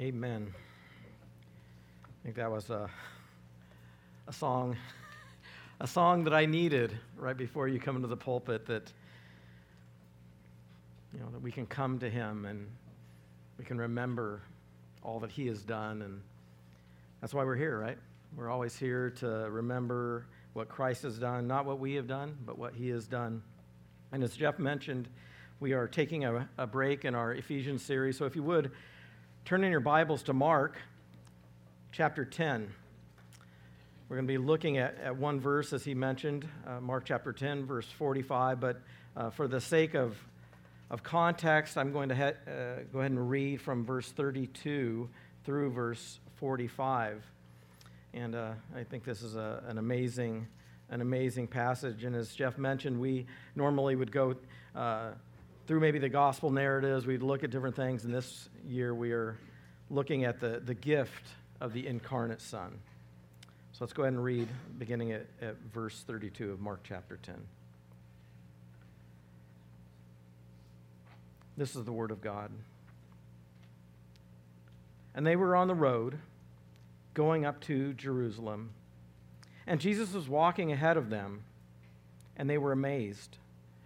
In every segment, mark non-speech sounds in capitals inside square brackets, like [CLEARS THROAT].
Amen. I think that was a, a song, a song that I needed right before you come into the pulpit that, you know, that we can come to him and we can remember all that he has done. And that's why we're here, right? We're always here to remember what Christ has done, not what we have done, but what he has done. And as Jeff mentioned, we are taking a, a break in our Ephesians series. So if you would, turn in your Bibles to Mark chapter 10. We're going to be looking at, at one verse, as he mentioned, uh, Mark chapter 10, verse 45. But uh, for the sake of, of context, I'm going to he- uh, go ahead and read from verse 32 through verse 45. And uh, I think this is a, an amazing, an amazing passage. And as Jeff mentioned, we normally would go uh, through maybe the gospel narratives. We'd look at different things. And this year, we are looking at the, the gift of the incarnate Son. So let's go ahead and read, beginning at, at verse 32 of Mark chapter 10. This is the word of God. And they were on the road going up to Jerusalem. And Jesus was walking ahead of them, and they were amazed.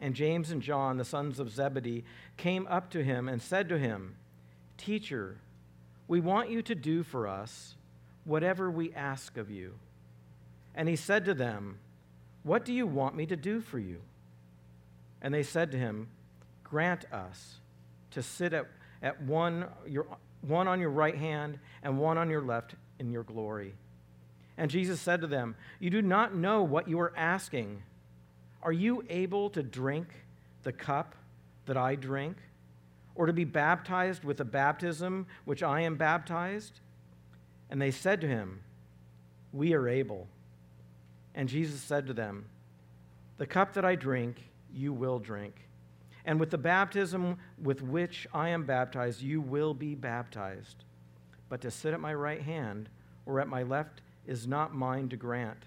And James and John, the sons of Zebedee, came up to him and said to him, Teacher, we want you to do for us whatever we ask of you. And he said to them, What do you want me to do for you? And they said to him, Grant us to sit at, at one, your, one on your right hand and one on your left in your glory. And Jesus said to them, You do not know what you are asking. Are you able to drink the cup that I drink? Or to be baptized with the baptism which I am baptized? And they said to him, We are able. And Jesus said to them, The cup that I drink, you will drink. And with the baptism with which I am baptized, you will be baptized. But to sit at my right hand or at my left is not mine to grant,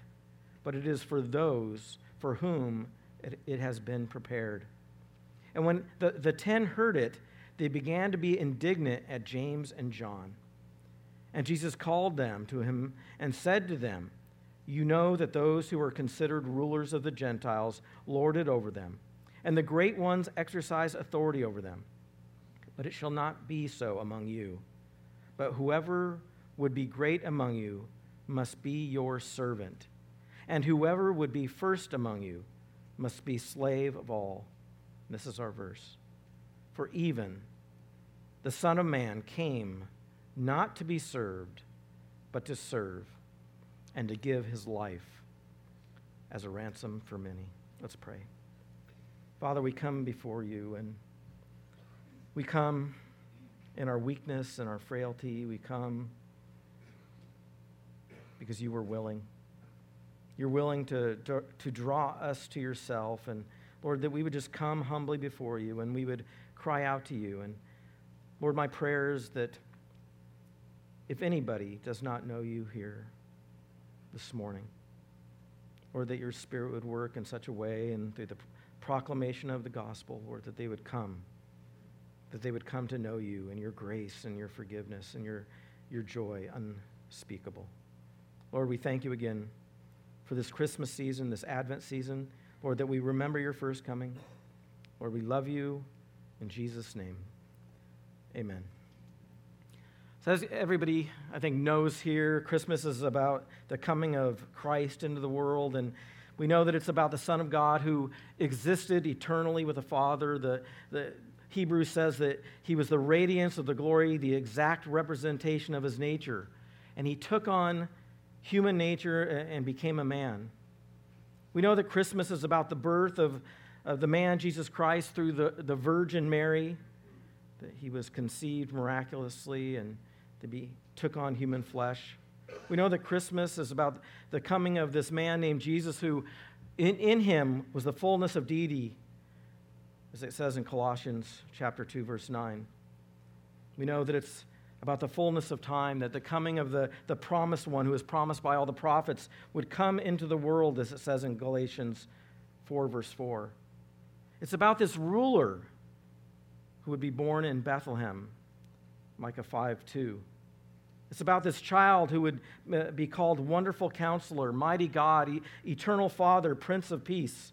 but it is for those for whom it, it has been prepared. And when the, the ten heard it, they began to be indignant at James and John. And Jesus called them to him and said to them, You know that those who are considered rulers of the Gentiles lord it over them, and the great ones exercise authority over them. But it shall not be so among you. But whoever would be great among you must be your servant, and whoever would be first among you must be slave of all. This is our verse. For even the Son of Man came not to be served, but to serve and to give his life as a ransom for many. Let's pray. Father, we come before you and we come in our weakness and our frailty. We come because you were willing. You're willing to, to, to, draw us to yourself. And Lord, that we would just come humbly before you and we would cry out to you. And Lord, my prayer is that if anybody does not know you here this morning, or that your Spirit would work in such a way and through the proclamation of the gospel, Lord, that they would come, that they would come to know you and your grace and your forgiveness and your, your joy unspeakable. Lord, we thank you again for this Christmas season, this Advent season. Lord, that we remember your first coming. Lord, we love you in Jesus' name. Amen. So, as everybody, I think, knows here, Christmas is about the coming of Christ into the world. And we know that it's about the Son of God who existed eternally with the Father. The, the Hebrews says that he was the radiance of the glory, the exact representation of his nature. And he took on human nature and became a man. We know that Christmas is about the birth of, of the man Jesus Christ through the, the Virgin Mary that he was conceived miraculously and that he took on human flesh. We know that Christmas is about the coming of this man named Jesus, who in, in him was the fullness of deity, as it says in Colossians chapter 2, verse 9. We know that it's about the fullness of time, that the coming of the, the promised one who is promised by all the prophets would come into the world, as it says in Galatians 4, verse 4. It's about this ruler who would be born in Bethlehem, Micah 5, 2. It's about this child who would uh, be called Wonderful Counselor, Mighty God, Eternal Father, Prince of Peace,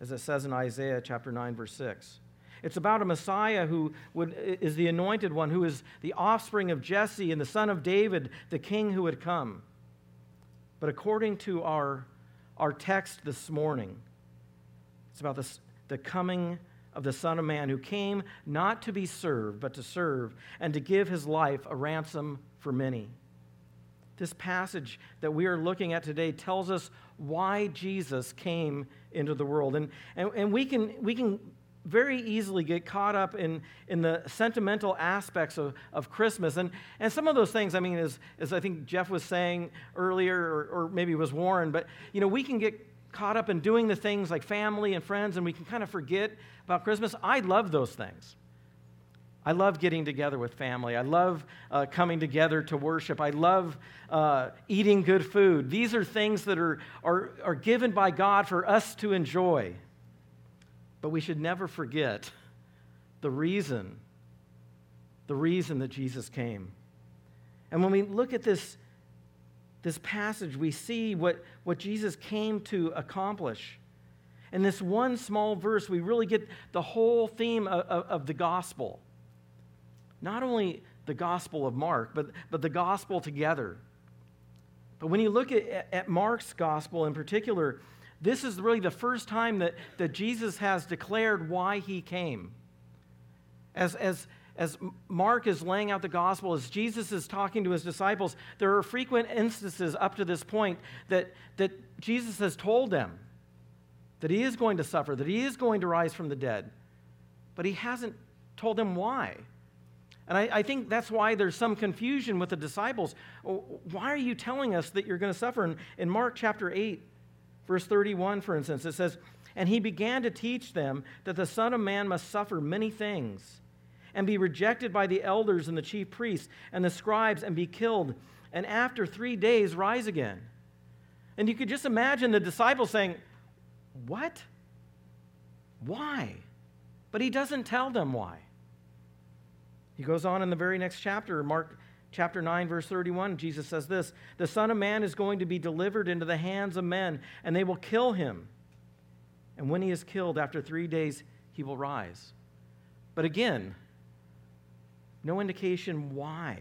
as it says in Isaiah chapter 9, verse 6. It's about a Messiah who would, is the anointed one, who is the offspring of Jesse and the son of David, the king who would come. But according to our, our text this morning, it's about this, the coming of the Son of Man who came not to be served, but to serve and to give his life a ransom for many. This passage that we are looking at today tells us why Jesus came into the world. And, and, and we, can, we can very easily get caught up in, in the sentimental aspects of, of Christmas. And, and some of those things, I mean, as, as I think Jeff was saying earlier, or, or maybe it was Warren, but, you know, we can get caught up in doing the things like family and friends, and we can kind of forget about Christmas. I love those things. I love getting together with family. I love uh, coming together to worship. I love uh, eating good food. These are things that are, are, are given by God for us to enjoy. But we should never forget the reason, the reason that Jesus came. And when we look at this this passage, we see what, what Jesus came to accomplish. In this one small verse, we really get the whole theme of, of, of the gospel. Not only the gospel of Mark, but, but the gospel together. But when you look at, at Mark's gospel in particular, this is really the first time that, that Jesus has declared why he came. As, as, as Mark is laying out the gospel, as Jesus is talking to his disciples, there are frequent instances up to this point that, that Jesus has told them that he is going to suffer, that he is going to rise from the dead, but he hasn't told them why. And I, I, think that's why there's some confusion with the disciples. Oh, why are you telling us that you're going to suffer? In, in Mark chapter 8, verse 31, for instance, it says, And he began to teach them that the Son of Man must suffer many things and be rejected by the elders and the chief priests and the scribes and be killed, and after three days rise again. And you could just imagine the disciples saying, What? Why? But he doesn't tell them why. He goes on in the very next chapter, Mark chapter 9, verse 31, Jesus says this The Son of Man is going to be delivered into the hands of men, and they will kill him. And when he is killed, after three days, he will rise. But again, no indication why.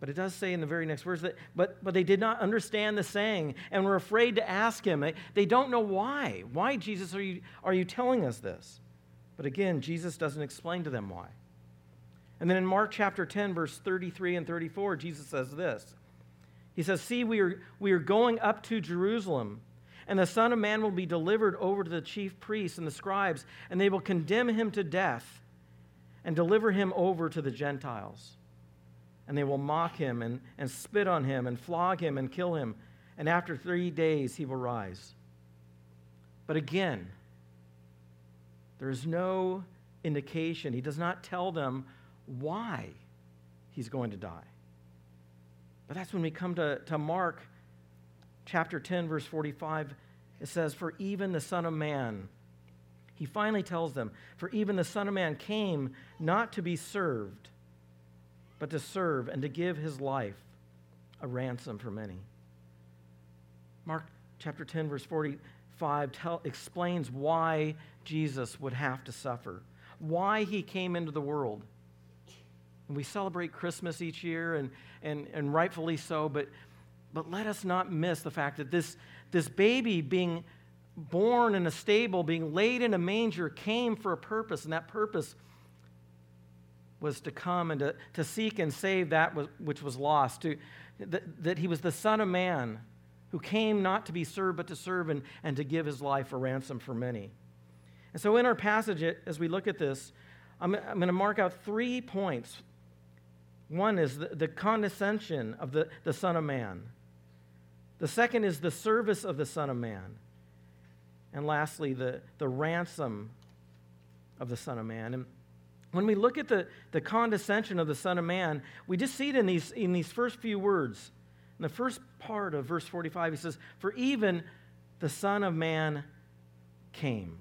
But it does say in the very next verse that, but, but they did not understand the saying and were afraid to ask him. They, they don't know why. Why, Jesus, are you, are you telling us this? But again, Jesus doesn't explain to them why. And then in Mark chapter 10, verse 33 and 34, Jesus says this He says, See, we are, we are going up to Jerusalem, and the Son of Man will be delivered over to the chief priests and the scribes, and they will condemn him to death and deliver him over to the Gentiles. And they will mock him and, and spit on him and flog him and kill him. And after three days he will rise. But again, there is no indication. He does not tell them why he's going to die. But that's when we come to, to Mark chapter 10, verse 45. It says, For even the Son of Man he finally tells them, For even the Son of Man came not to be served, but to serve and to give his life a ransom for many. Mark chapter 10, verse 45 tell, explains why Jesus would have to suffer, why he came into the world. And we celebrate Christmas each year, and, and, and rightfully so, but, but let us not miss the fact that this, this baby being born in a stable, being laid in a manger, came for a purpose, and that purpose was to come and to, to seek and save that which was lost, to, that, that he was the Son of Man who came not to be served, but to serve and, and to give his life a ransom for many. And so, in our passage, as we look at this, I'm, I'm going to mark out three points. One is the, the condescension of the, the Son of Man. The second is the service of the Son of Man. And lastly, the, the ransom of the Son of Man. And when we look at the, the condescension of the Son of Man, we just see it in these, in these first few words. In the first part of verse 45, he says, For even the Son of Man came.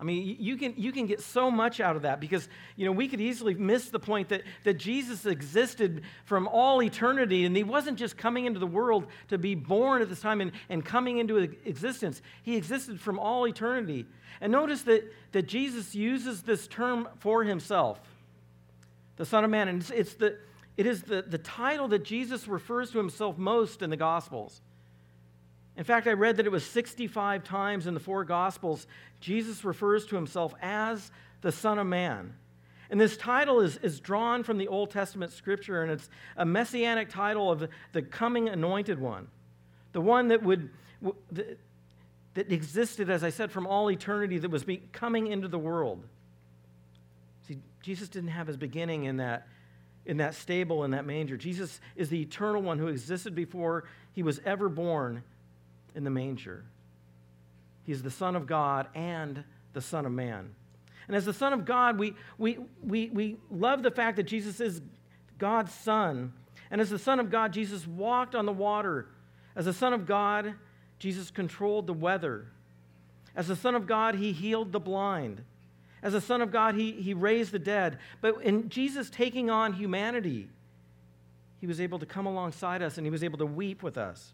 I mean, you can, you can get so much out of that because, you know, we could easily miss the point that, that Jesus existed from all eternity and he wasn't just coming into the world to be born at this time and, and coming into existence. He existed from all eternity. And notice that, that Jesus uses this term for himself, the Son of Man. And it's, it's the, it is the, the title that Jesus refers to himself most in the Gospels. In fact, I read that it was 65 times in the four Gospels, Jesus refers to himself as the Son of Man. And this title is, is drawn from the Old Testament scripture, and it's a messianic title of the, coming anointed one, the one that would. that, existed, as I said, from all eternity, that was coming into the world. See, Jesus didn't have his beginning in that, in that stable, in that manger. Jesus is the eternal one who existed before he was ever born in the manger. He's the Son of God and the Son of Man. And as the Son of God, we, we, we, we love the fact that Jesus is God's Son. And as the Son of God, Jesus walked on the water. As the Son of God, Jesus controlled the weather. As the Son of God, he healed the blind. As the Son of God, he, he raised the dead. But in Jesus taking on humanity, he was able to come alongside us and he was able to weep with us.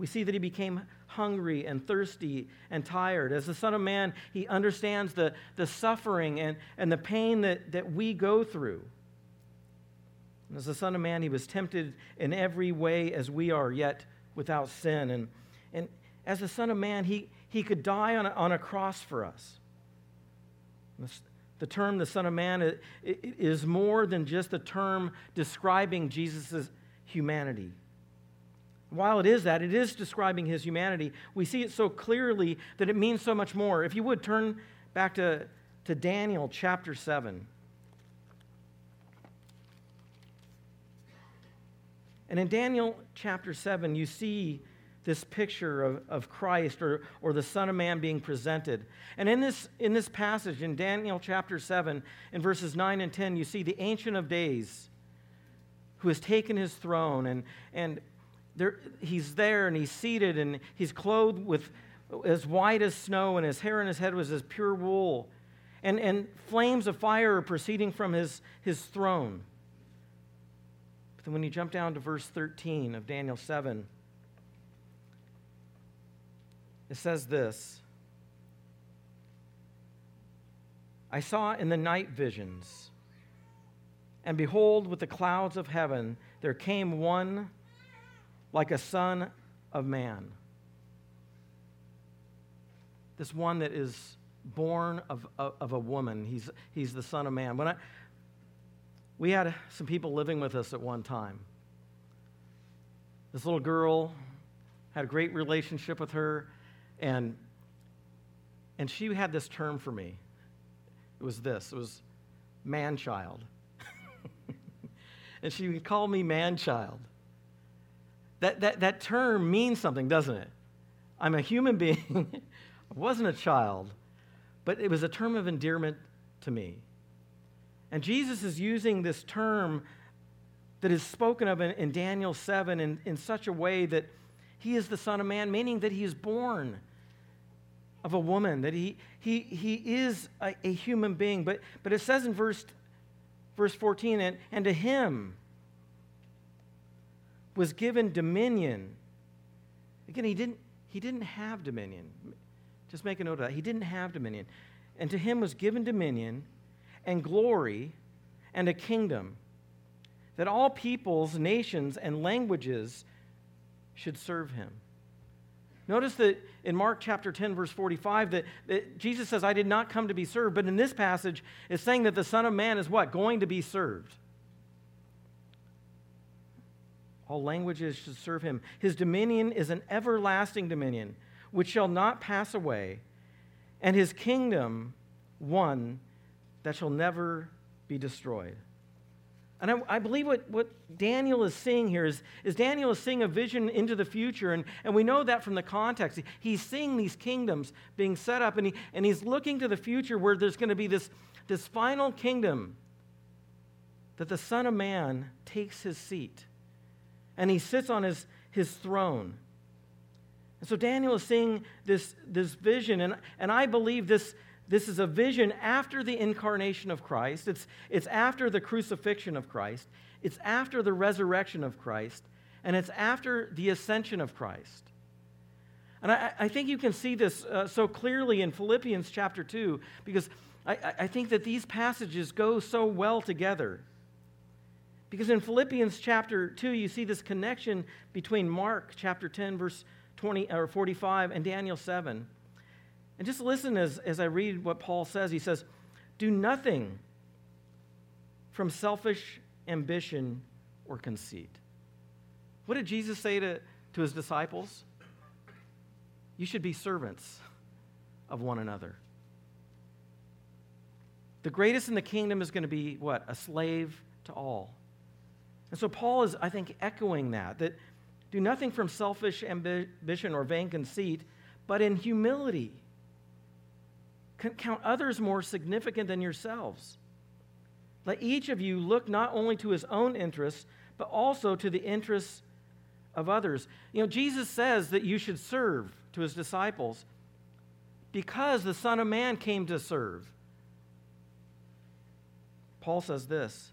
We see that he became hungry and thirsty and tired. As the Son of Man, he understands the, the suffering and, and the pain that, that we go through. And as the Son of Man, he was tempted in every way as we are, yet without sin. And, and as the Son of Man, he, he could die on a, on a cross for us. The term the Son of Man is more than just a term describing Jesus' humanity while it is that, it is describing his humanity, we see it so clearly that it means so much more. If you would turn back to, to Daniel chapter 7. And in Daniel chapter 7, you see this picture of, of Christ or, or the Son of Man being presented. And in this, in this passage, in Daniel chapter 7, in verses 9 and 10, you see the Ancient of Days who has taken his throne and, and there, he's there and he's seated and he's clothed with as white as snow and his hair on his head was as pure wool. And, and flames of fire are proceeding from his, his throne. But then when you jump down to verse 13 of Daniel 7, it says this I saw in the night visions, and behold, with the clouds of heaven, there came one like a son of man. This one that is born of, of, of, a woman. He's, he's the son of man. When I, we had some people living with us at one time. This little girl had a great relationship with her, and, and she had this term for me. It was this it was man child. [LAUGHS] and she called me man child. That, that, that term means something, doesn't it? I'm a human being. I [LAUGHS] wasn't a child, but it was a term of endearment to me. And Jesus is using this term that is spoken of in, in Daniel 7 in, in such a way that he is the Son of Man, meaning that he is born of a woman, that he, he, he is a, a human being. But, but it says in verse, verse 14, and, and to him, was given dominion. Again, he didn't, he didn't have dominion. Just make a note of that. He didn't have dominion. And to him was given dominion and glory and a kingdom that all peoples, nations, and languages should serve him. Notice that in Mark chapter 10, verse 45, that, that, Jesus says, I did not come to be served. But in this passage, it's saying that the Son of Man is what? Going to be served. All languages should serve him. His dominion is an everlasting dominion which shall not pass away, and his kingdom one that shall never be destroyed. And I, I, believe what, what Daniel is seeing here is, is Daniel is seeing a vision into the future, and, and we know that from the context. He's seeing these kingdoms being set up, and, he, and he's looking to the future where there's going to be this, this final kingdom that the Son of Man takes his seat, and he sits on his, his throne. And so Daniel is seeing this, this vision, and, and I believe this, this is a vision after the incarnation of Christ. It's, it's after the crucifixion of Christ. It's after the resurrection of Christ. And it's after the ascension of Christ. And I, I think you can see this uh, so clearly in Philippians chapter 2 because I, I think that these passages go so well together. Because in Philippians chapter 2, you see this connection between Mark chapter 10, verse 20, or 45, and Daniel 7. And just listen as, as I read what Paul says. He says, Do nothing from selfish ambition or conceit. What did Jesus say to, to his disciples? You should be servants of one another. The greatest in the kingdom is going to be what? A slave to all. And so Paul is, I think, echoing that, that do nothing from selfish ambition or vain conceit, but in humility count others more significant than yourselves. Let each of you look not only to his own interests, but also to the interests of others. You know, Jesus says that you should serve to his disciples because the Son of Man came to serve. Paul says this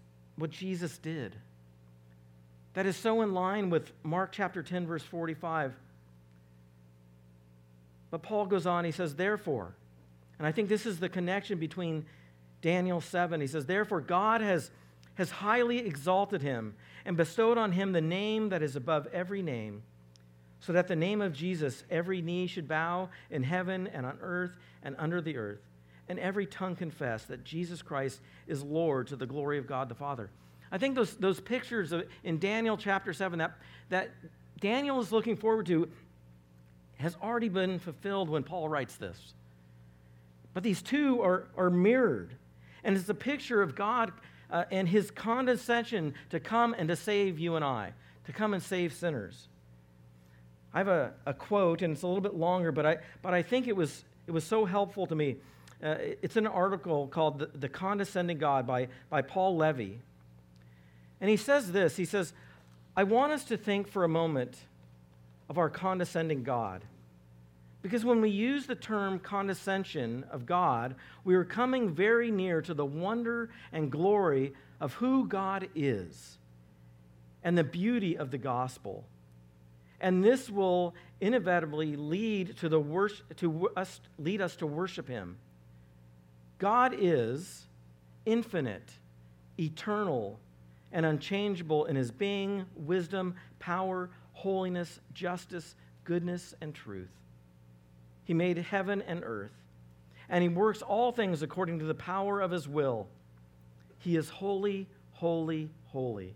what Jesus did. That is so in line with Mark chapter 10, verse 45 but Paul goes on, he says, therefore, and I think this is the connection between Daniel 7. He says, therefore, God has, has highly exalted him and bestowed on him the name that is above every name, so that the name of Jesus every knee should bow in heaven and on earth and under the earth, and every tongue confess that Jesus Christ is Lord to the glory of God the Father. I think those, those pictures of, in Daniel chapter 7 that, that Daniel is looking forward to has already been fulfilled when Paul writes this. But these two are, are mirrored. And it's a picture of God uh, and his condescension to come and to save you and I, to come and save sinners. I have a, a quote, and it's a little bit longer, but I, but I think it was, it was so helpful to me. Uh, it's an article called the, Condescending God by, by Paul Levy. And he says this He says, I want us to think for a moment of our condescending God. Because when we use the term condescension of God, we are coming very near to the wonder and glory of who God is and the beauty of the gospel. And this will inevitably lead to, the worship, to us, lead us to worship Him. God is infinite, eternal, and unchangeable in His being, wisdom, power, holiness, justice, goodness, and truth. He made heaven and earth, and He works all things according to the power of His will. He is holy, holy, holy.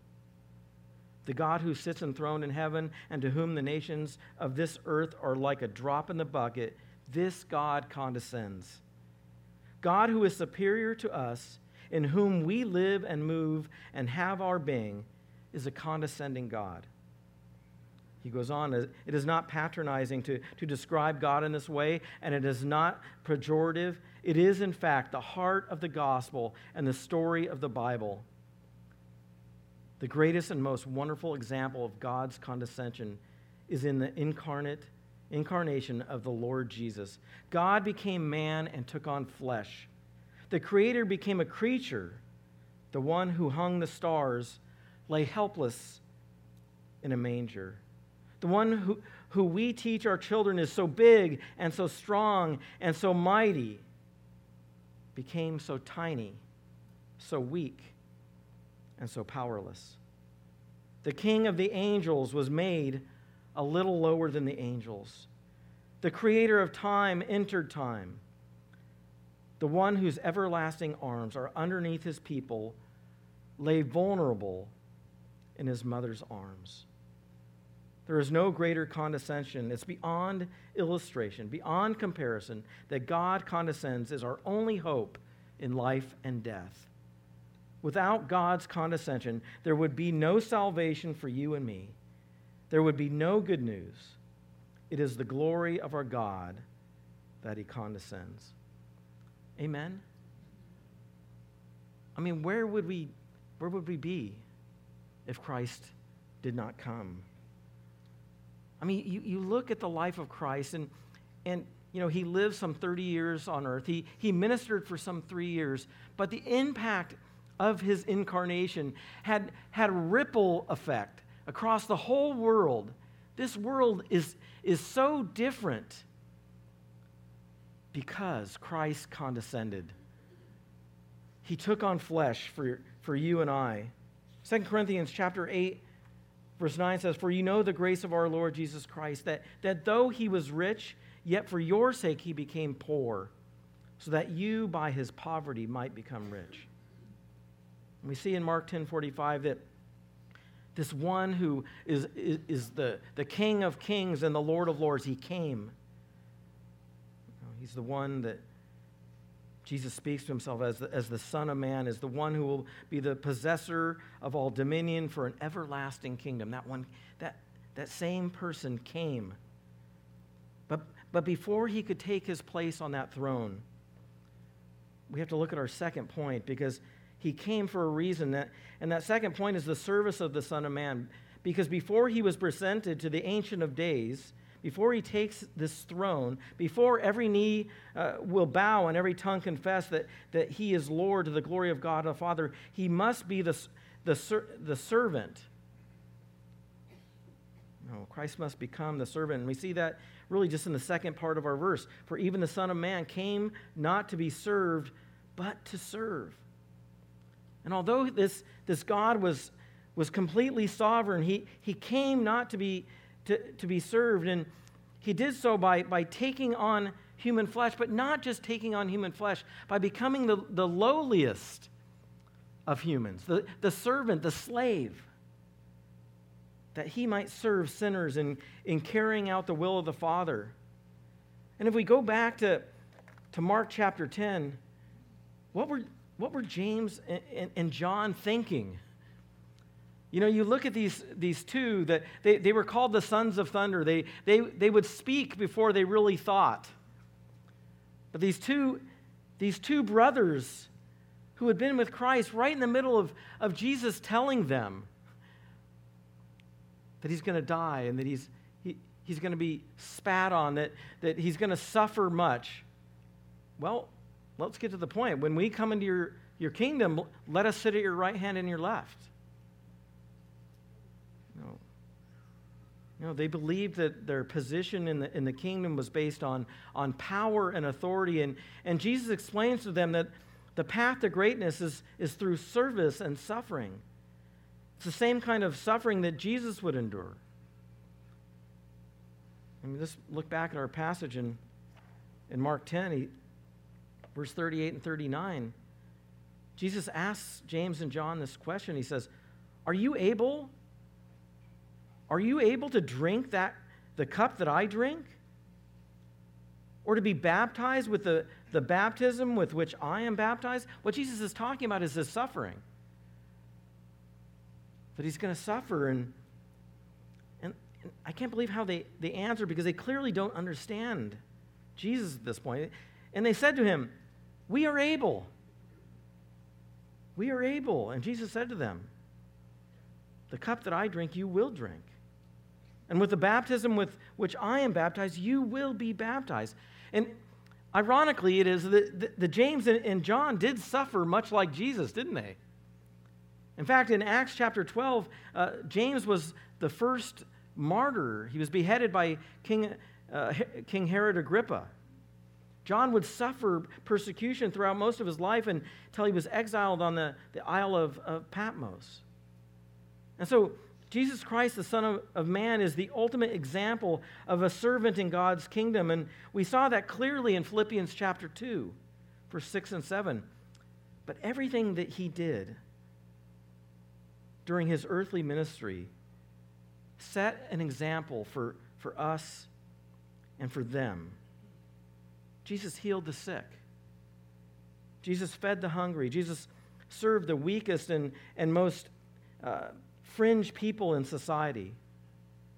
The God who sits enthroned in heaven and to whom the nations of this earth are like a drop in the bucket, this God condescends. God who is superior to us, in whom we live and move and have our being, is a condescending God. He goes on, it is not patronizing to, to describe God in this way, and it is not pejorative. It is, in fact, the heart of the gospel and the story of the Bible. The greatest and most wonderful example of God's condescension is in the incarnate incarnation of the Lord Jesus. God became man and took on flesh. The Creator became a creature. The one who hung the stars lay helpless in a manger. The one who, who we teach our children is so big and so strong and so mighty. became so tiny, so weak, and so powerless. The king of the angels was made a little lower than the angels. The creator of time entered time. The one whose everlasting arms are underneath his people lay vulnerable in his mother's arms. There is no greater condescension. It's beyond illustration, beyond comparison, that God condescends as our only hope in life and death. Without God's condescension, there would be no salvation for you and me. There would be no good news. It is the glory of our God that he condescends. Amen. I mean, where would we where would we be if Christ did not come? I mean, you, you look at the life of Christ, and, and you know, he lived some 30 years on earth. He, he ministered for some three years, but the impact of his incarnation had, had a ripple effect across the whole world. This world is, is so different because Christ condescended. He took on flesh for, for you and I. 2 Corinthians chapter 8 verse 9 says, For you know the grace of our Lord Jesus Christ, that, that though he was rich, yet for your sake he became poor, so that you by his poverty might become rich. And we see in Mark 10 45 that this one who is, is, is, the, the King of kings and the Lord of lords, he came. He's the one that Jesus speaks to himself as the, as the Son of Man, is the one who will be the possessor of all dominion for an everlasting kingdom. That one, that, that same person came. But, but before he could take his place on that throne, we have to look at our second point because he came for a reason. And that second point is the service of the Son of Man. Because before he was presented to the Ancient of Days, before he takes this throne, before every knee uh, will bow and every tongue confess that, that he is Lord to the glory of God the Father, he must be the, the, the servant. No, Christ must become the servant. And we see that really just in the second part of our verse. For even the Son of Man came not to be served, but to serve. And although this, this God was, was completely sovereign, he, he came not to be to, to be served. And he did so by, by taking on human flesh, but not just taking on human flesh, by becoming the, the lowliest of humans, the, the servant, the slave, that he might serve sinners in, in carrying out the will of the Father. And if we go back to, to Mark chapter 10, what were, what were James and, and, and John thinking? You know, you look at these, these two that they, they were called the sons of thunder. They, they, they would speak before they really thought. But these two, these two brothers who had been with Christ right in the middle of, of Jesus telling them that he's going to die and that he's, he, he's going to be spat on, that, that he's going to suffer much. Well, let's get to the point. When we come into your, your kingdom, let us sit at your right hand and your left. You know, they believed that their position in the, in the kingdom was based on, on power and authority. And, and Jesus explains to them that the path to greatness is, is through service and suffering. It's the same kind of suffering that Jesus would endure. I mean, just look back at our passage in, in Mark 10, he, verse 38 and 39. Jesus asks James and John this question. He says, Are you able are you able to drink that, the cup that I drink? Or to be baptized with the, the baptism with which I am baptized? What Jesus is talking about is his suffering. That he's going to suffer. And, and, I can't believe how they, they answer because they clearly don't understand Jesus at this point. And they said to him, We are able. We are able. And Jesus said to them, The cup that I drink, you will drink. And with the baptism with which I am baptized, you will be baptized. And ironically, it is that the, the James and, John did suffer much like Jesus, didn't they? In fact, in Acts chapter 12, uh, James was the first martyr. He was beheaded by King, uh, King Herod Agrippa. John would suffer persecution throughout most of his life until he was exiled on the, the Isle of, of Patmos. And so, Jesus Christ, the Son of, of, Man, is the ultimate example of a servant in God's kingdom. And we saw that clearly in Philippians chapter 2, verse 6 and 7. But everything that he did during his earthly ministry set an example for, for us and for them. Jesus healed the sick. Jesus fed the hungry. Jesus served the weakest and, and most uh, fringe people in society.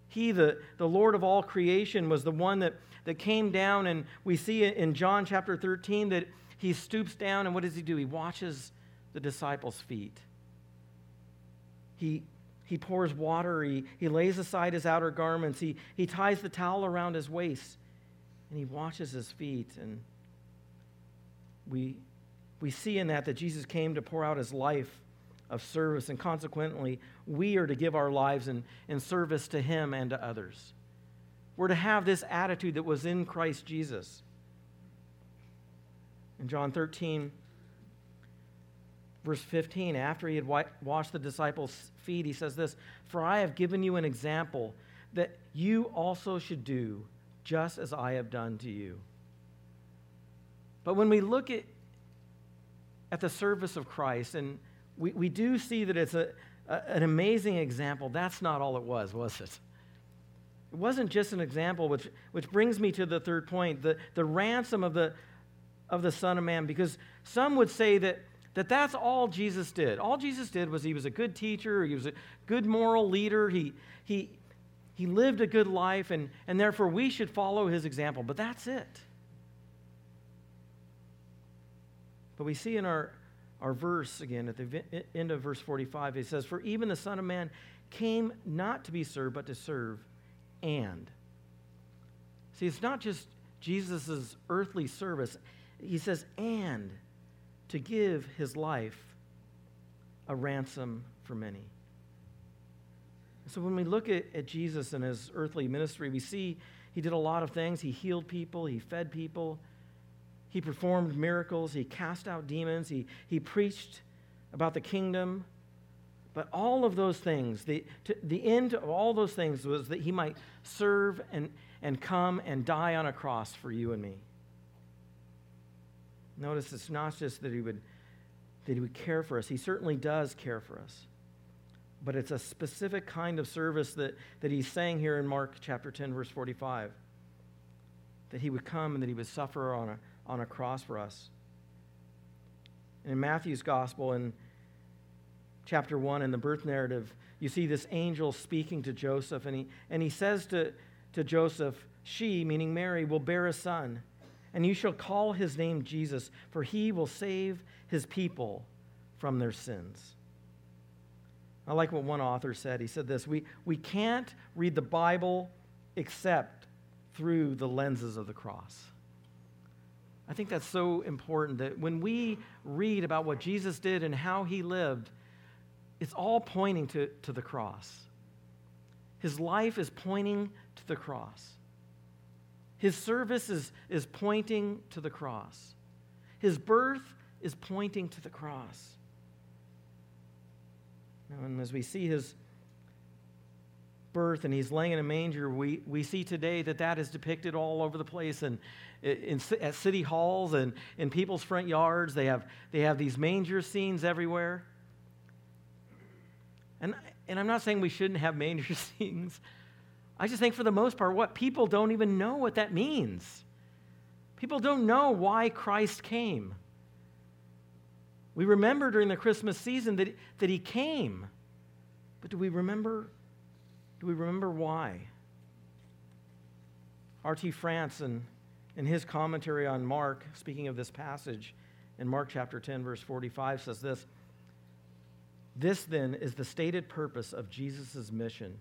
He, the, the Lord of all creation, was the one that, that came down, and we see in John chapter 13 that he stoops down, and what does he do? He washes the disciples' feet. He, he pours water, he, he lays aside his outer garments, he, he ties the towel around his waist, and he washes his feet. And we, we see in that that Jesus came to pour out his life of service, and consequently, we are to give our lives in, in service to him and to others. We're to have this attitude that was in Christ Jesus. In John 13, verse 15, after he had washed the disciples' feet, he says this For I have given you an example that you also should do just as I have done to you. But when we look at, at the service of Christ, and we, we do see that it's a, a, an amazing example, that's not all it was, was it? It wasn't just an example, which, which brings me to the third point the, the ransom of the, of the Son of Man, because some would say that that that's all Jesus did. All Jesus did was he was a good teacher, he was a good moral leader, he, he, he lived a good life, and, and therefore we should follow his example. But that's it. But we see in our, our verse again at the end of verse 45, it says, For even the Son of Man came not to be served, but to serve and. See, it's not just Jesus' earthly service, he says, and to give his life a ransom for many. So when we look at, at Jesus and his earthly ministry, we see he did a lot of things. He healed people, he fed people, he performed miracles, he cast out demons, he, he preached about the kingdom. But all of those things, the, to, the end of all those things was that he might serve and, and come and die on a cross for you and me. Notice it's not just that he would that he would care for us. He certainly does care for us. But it's a specific kind of service that, that he's saying here in Mark chapter 10, verse 45. That he would come and that he would suffer on a, on a cross for us. And in Matthew's gospel, in chapter 1, in the birth narrative, you see this angel speaking to Joseph, and he, and he says to, to Joseph, She, meaning Mary, will bear a son and you shall call his name Jesus, for he will save his people from their sins. I like what one author said. He said this We, we can't read the Bible except through the lenses of the cross. I think that's so important that when we read about what Jesus did and how he lived, it's all pointing to, to the cross. His life is pointing to the cross. His service is, is pointing to the cross. His birth is pointing to the cross. And as we see his birth and he's laying in a manger, we, we see today that that is depicted all over the place and in, at city halls and in people's front yards. They have, they have these manger scenes everywhere. And, and I'm not saying we shouldn't have manger [LAUGHS] scenes. I just think for the most part, what people don't even know what that means. People don't know why Christ came. We remember during the Christmas season that, that he came. But do we remember? Do we remember why? R.T. France, in, in his commentary on Mark, speaking of this passage in Mark chapter 10, verse 45, says this This then is the stated purpose of Jesus' mission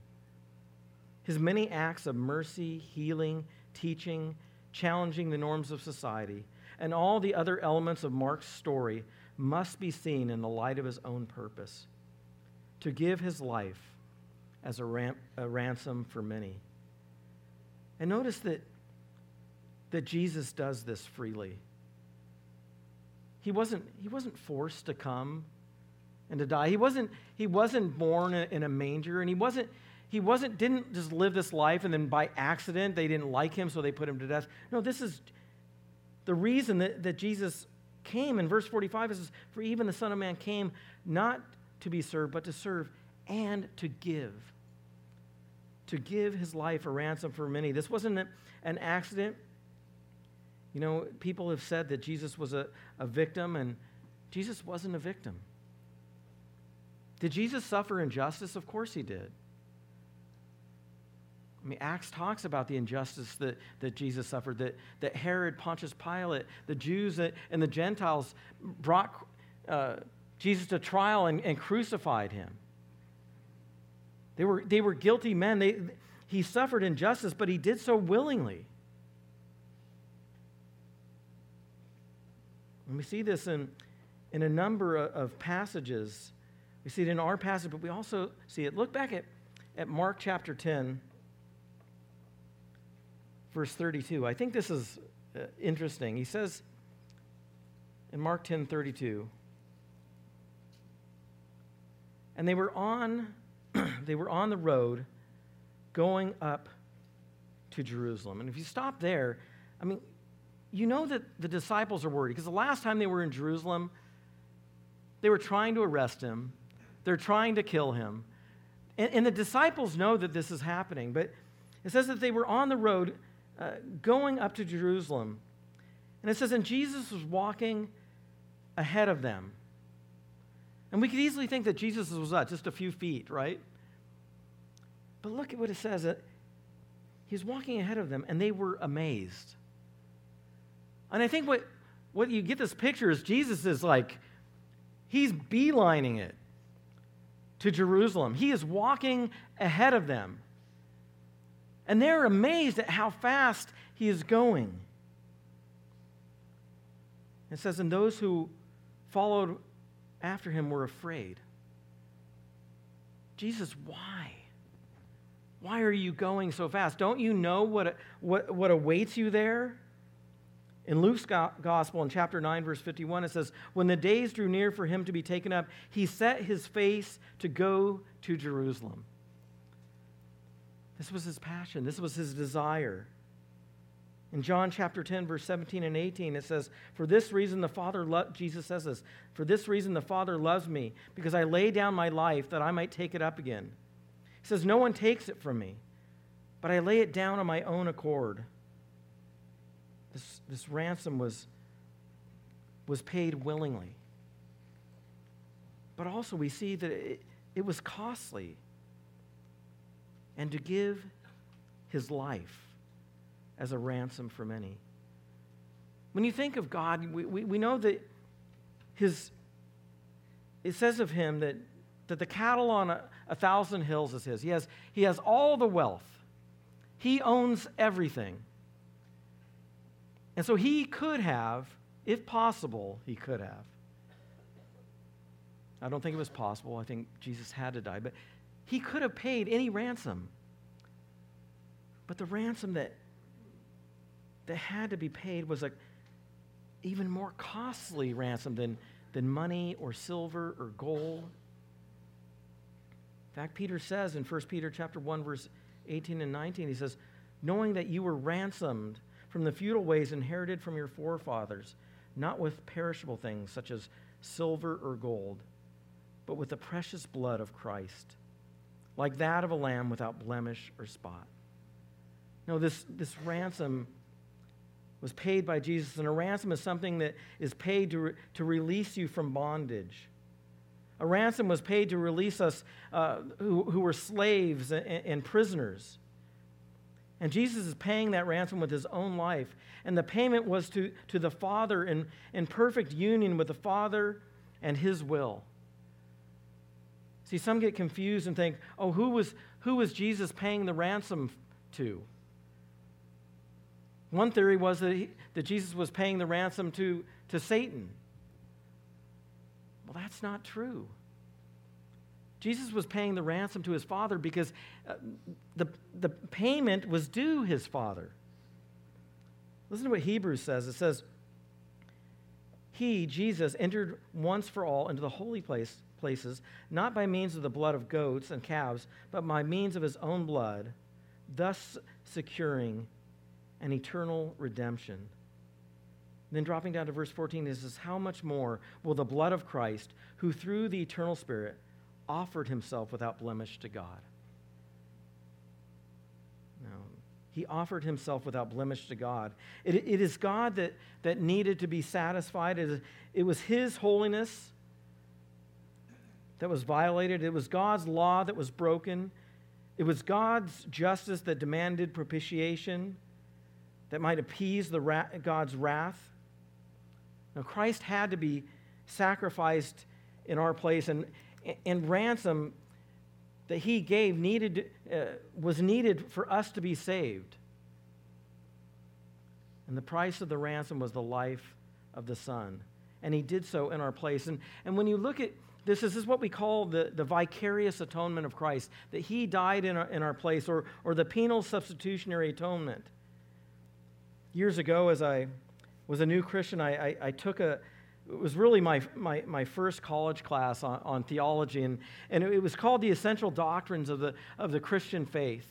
his many acts of mercy, healing, teaching, challenging the norms of society, and all the other elements of Mark's story must be seen in the light of his own purpose to give his life as a, ram- a ransom for many. And notice that, that Jesus does this freely. He wasn't, he wasn't forced to come and to die. He wasn't, he wasn't born in a manger, and he wasn't, he wasn't, didn't just live this life and then by accident they didn't like him, so they put him to death. No, this is the reason that, that Jesus came. In verse 45, it says, For even the Son of Man came not to be served, but to serve and to give. To give his life a ransom for many. This wasn't an accident. You know, people have said that Jesus was a, a victim, and Jesus wasn't a victim. Did Jesus suffer injustice? Of course he did. I mean, Acts talks about the injustice that, that Jesus suffered, that, that Herod, Pontius Pilate, the Jews and the Gentiles brought uh, Jesus to trial and, and crucified him. They were, they were guilty men. They, he suffered injustice, but he did so willingly. And we see this in, in a number of passages. We see it in our passage, but we also see it. Look back at, at Mark chapter 10 verse 32. I think this is uh, interesting. He says in Mark 10 32, and they were on [CLEARS THROAT] they were on the road going up to Jerusalem. And if you stop there, I mean, you know that the disciples are worried because the last time they were in Jerusalem, they were trying to arrest him, they're trying to kill him. And, and the disciples know that this is happening, but it says that they were on the road uh, going up to Jerusalem. And it says, and Jesus was walking ahead of them. And we could easily think that Jesus was what, just a few feet, right? But look at what it says. That he's walking ahead of them, and they were amazed. And I think what, what you get this picture is Jesus is like, he's beelining it to Jerusalem. He is walking ahead of them. And they're amazed at how fast he is going. It says, And those who followed after him were afraid. Jesus, why? Why are you going so fast? Don't you know what, what, what awaits you there? In Luke's gospel, in chapter 9, verse 51, it says, When the days drew near for him to be taken up, he set his face to go to Jerusalem. This was his passion, this was his desire. In John chapter 10, verse 17 and 18, it says, For this reason the Father, lo-, Jesus says this, For this reason the Father loves me, because I lay down my life that I might take it up again. He says, No one takes it from me, but I lay it down on my own accord. This, this ransom was, was paid willingly. But also, we see that it, it was costly and to give his life as a ransom for many. When you think of God, we, we, we know that his, it says of him that, that the cattle on a, a thousand hills is his. He has, he has all the wealth, he owns everything. And so he could have, if possible, he could have. I don't think it was possible. I think Jesus had to die. But he could have paid any ransom. But the ransom that, that had to be paid was a even more costly ransom than, than money or silver or gold. In fact, Peter says in 1 Peter chapter 1, verse 18 and 19, he says, knowing that you were ransomed from the futile ways inherited from your forefathers, not with perishable things such as silver or gold, but with the precious blood of Christ like that of a lamb without blemish or spot. No, this, this ransom was paid by Jesus, and a ransom is something that is paid to, re, to release you from bondage. A ransom was paid to release us uh, who, who were slaves and, and prisoners. And Jesus is paying that ransom with his own life. And the payment was to, to the Father in, in perfect union with the Father and his will. See, some get confused and think, oh, who was, who was Jesus paying the ransom to? One theory was that, he, that Jesus was paying the ransom to, to Satan. Well, that's not true. Jesus was paying the ransom to his father because uh, the, the payment was due his father. Listen to what Hebrews says. It says, He, Jesus, entered once for all into the holy place, places, not by means of the blood of goats and calves, but by means of his own blood, thus securing an eternal redemption. Then dropping down to verse 14, it says, How much more will the blood of Christ, who through the eternal Spirit offered himself without blemish to God? No. He offered himself without blemish to God. It, it is God that, that needed to be satisfied. It, it was his holiness that was violated, it was God's law that was broken, it was God's justice that demanded propitiation that might appease the ra- God's wrath. Now, Christ had to be sacrificed in our place, and, and ransom that he gave needed, uh, was needed for us to be saved. And the price of the ransom was the life of the Son. And he did so in our place. And, and when you look at this, this is what we call the, the vicarious atonement of Christ, that he died in our, in our place, or, or the penal substitutionary atonement. Years ago, as I was a new Christian, I, I, I took a, it was really my, my, my first college class on, on theology, and, and it was called The Essential Doctrines of the, of the Christian Faith.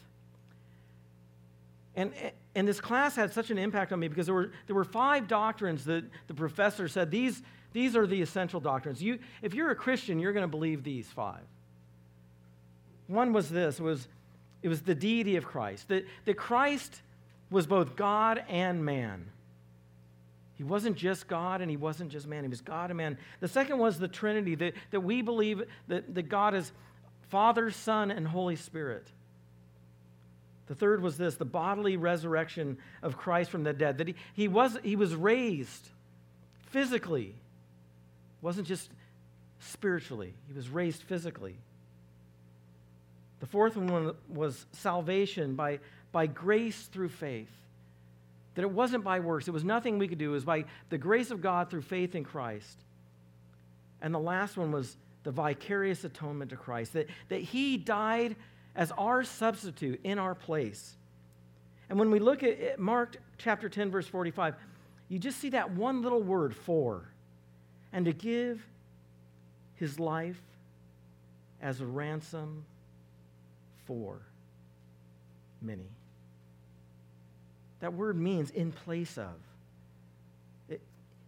And, and this class had such an impact on me because there were, there were five doctrines that the professor said these, these are the essential doctrines. You, if you're a Christian, you're going to believe these five. One was this was, it was the deity of Christ, that, that Christ was both God and man. He wasn't just God and he wasn't just man. He was God and man. The second was the Trinity, that, that we believe that, that God is Father, Son, and Holy Spirit. The third was this the bodily resurrection of Christ from the dead, that he, he, was, he was raised physically, wasn't just spiritually, he was raised physically. The fourth one was salvation by, by grace through faith. That it wasn't by works, it was nothing we could do, it was by the grace of God through faith in Christ. And the last one was the vicarious atonement to Christ, that, that He died as our substitute in our place. And when we look at Mark chapter 10, verse 45, you just see that one little word, for, and to give his life as a ransom for many. That word means in place of. It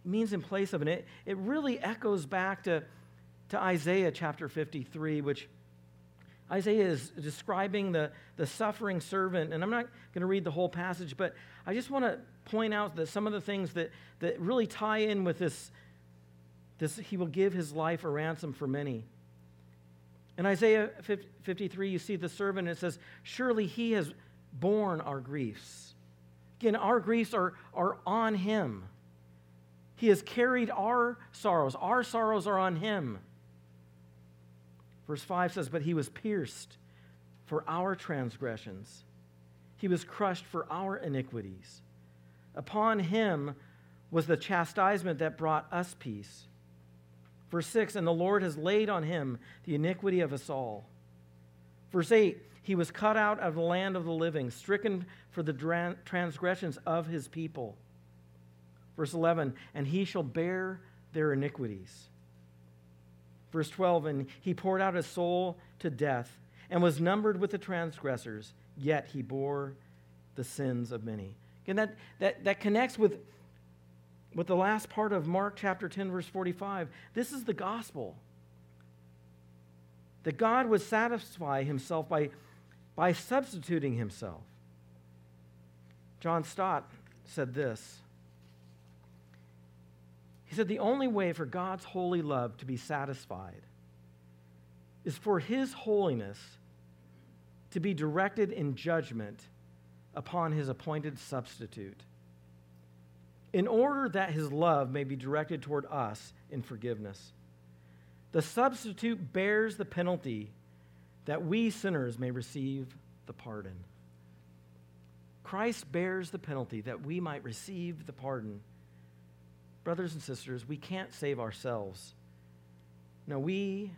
means in place of, and it, it really echoes back to, to Isaiah chapter 53, which Isaiah is describing the, the suffering servant, and I'm not going to read the whole passage, but I just want to point out that some of the things that, that really tie in with this, this, he will give his life a ransom for many. In Isaiah 53, you see the servant, and it says, Surely he has borne our griefs Again, our griefs are, are on him. He has carried our sorrows. Our sorrows are on him. Verse 5 says, But he was pierced for our transgressions, he was crushed for our iniquities. Upon him was the chastisement that brought us peace. Verse 6 And the Lord has laid on him the iniquity of us all. Verse 8 he was cut out of the land of the living, stricken for the transgressions of his people. Verse 11, and he shall bear their iniquities. Verse 12, and he poured out his soul to death and was numbered with the transgressors, yet he bore the sins of many. Again, that, that, that connects with, with the last part of Mark chapter 10, verse 45. This is the gospel. That God would satisfy himself by by substituting himself. John Stott said this. He said, The only way for God's holy love to be satisfied is for his holiness to be directed in judgment upon his appointed substitute, in order that his love may be directed toward us in forgiveness. The substitute bears the penalty that we sinners may receive the pardon. Christ bears the penalty that we might receive the pardon. Brothers and sisters, we can't save ourselves. No, we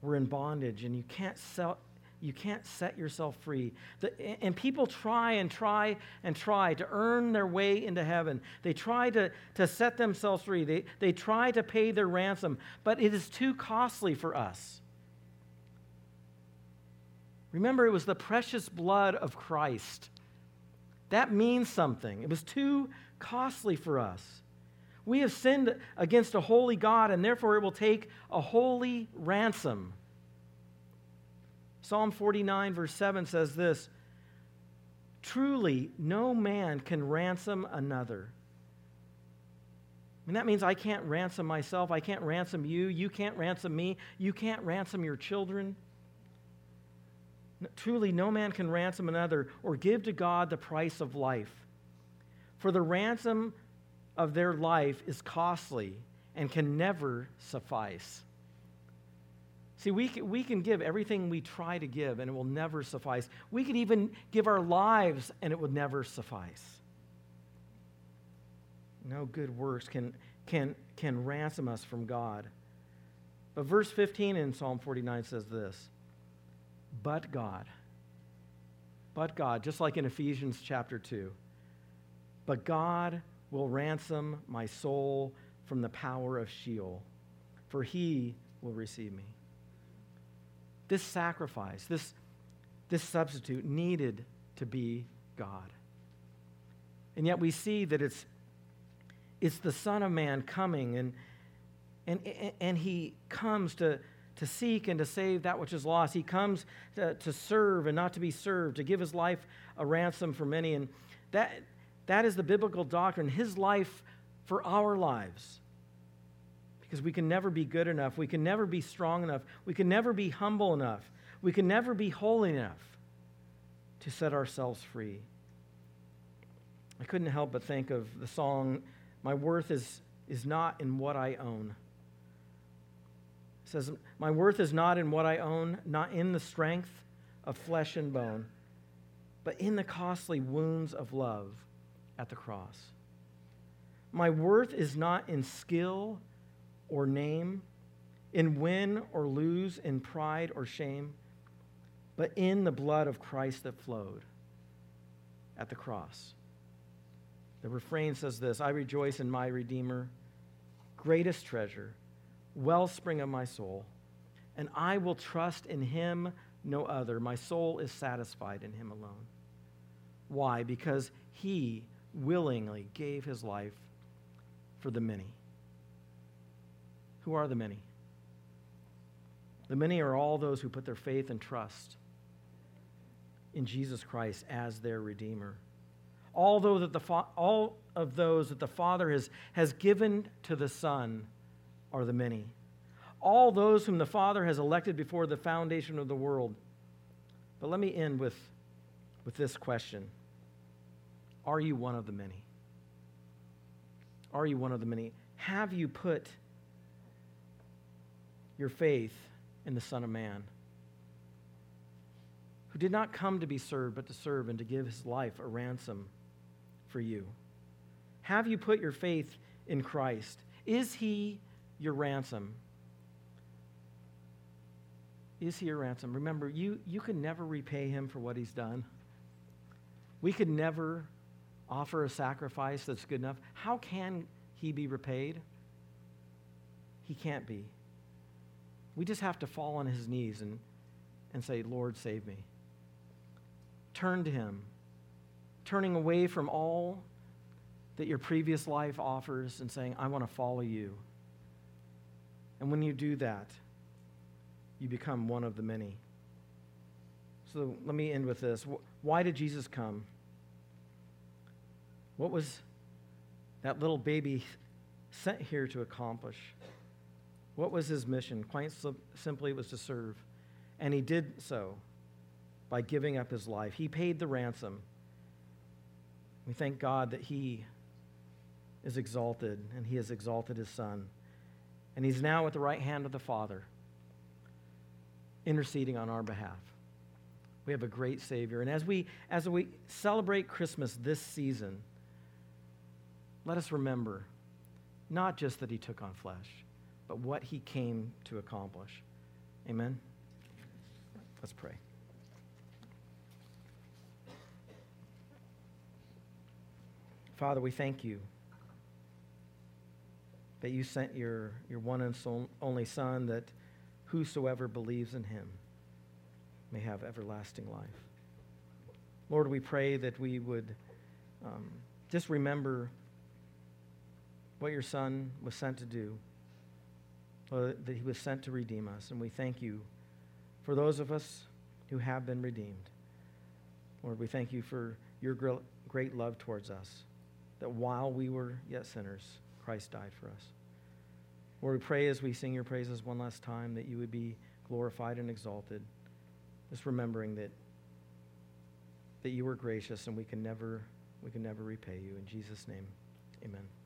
were in bondage, and you can't, sell, you can't set yourself free. The, and people try and try and try to earn their way into heaven. They try to, to set themselves free. They, they try to pay their ransom, but it is too costly for us. Remember, it was the precious blood of Christ. That means something. It was too costly for us. We have sinned against a holy God, and therefore it will take a holy ransom. Psalm 49, verse 7 says this Truly, no man can ransom another. And that means I can't ransom myself. I can't ransom you. You can't ransom me. You can't ransom your children. Truly, no man can ransom another or give to God the price of life. For the ransom of their life is costly and can never suffice. See, we can, we can give everything we try to give, and it will never suffice. We could even give our lives, and it would never suffice. No good works can, can, can ransom us from God. But verse 15 in Psalm 49 says this But God, but God, just like in Ephesians chapter 2, but God will ransom my soul from the power of Sheol, for he will receive me. This sacrifice, this, this substitute needed to be God. And yet we see that it's, it's the Son of Man coming, and, and, and he comes to, to seek and to save that which is lost. He comes to, to serve and not to be served, to give his life a ransom for many. And that, that is the biblical doctrine, his life for our lives because we can never be good enough. We can never be strong enough. We can never be humble enough. We can never be holy enough to set ourselves free. I couldn't help but think of the song, My Worth is, is Not in What I Own. It says, My worth is not in what I own, not in the strength of flesh and bone, but in the costly wounds of love at the cross. My worth is not in skill or name, in win or lose, in pride or shame, but in the blood of Christ that flowed at the cross. The refrain says this I rejoice in my Redeemer, greatest treasure, wellspring of my soul, and I will trust in him no other. My soul is satisfied in him alone. Why? Because he willingly gave his life for the many. Who are the many? The many are all those who put their faith and trust in Jesus Christ as their Redeemer. All, that the fa- all of those that the Father has, has given to the Son are the many. All those whom the Father has elected before the foundation of the world. But let me end with, with this question Are you one of the many? Are you one of the many? Have you put your faith in the Son of Man, who did not come to be served, but to serve and to give his life a ransom for you? Have you put your faith in Christ? Is he your ransom? Is he your ransom? Remember, you, you can never repay him for what he's done. We could never offer a sacrifice that's good enough. How can he be repaid? He can't be. We just have to fall on his knees and, and say, Lord, save me. Turn to him, turning away from all that your previous life offers and saying, I want to follow you. And when you do that, you become one of the many. So let me end with this. Why did Jesus come? What was that little baby sent here to accomplish? What was his mission? Quite simply, it was to serve. And he did so by giving up his life. He paid the ransom. We thank God that he is exalted and he has exalted his son. And he's now at the right hand of the Father, interceding on our behalf. We have a great Savior. And as we, as we celebrate Christmas this season, let us remember not just that he took on flesh, but what he came to accomplish. Amen? Let's pray. Father, we thank you that you sent your, your one and only Son, that whosoever believes in him may have everlasting life. Lord, we pray that we would um, just remember what your Son was sent to do. Uh, that he was sent to redeem us. And we thank you for those of us who have been redeemed. Lord, we thank you for your great love towards us, that while we were yet sinners, Christ died for us. Lord, we pray as we sing your praises one last time that you would be glorified and exalted, just remembering that, that you were gracious and we can never, we can never repay you. In Jesus' name, amen.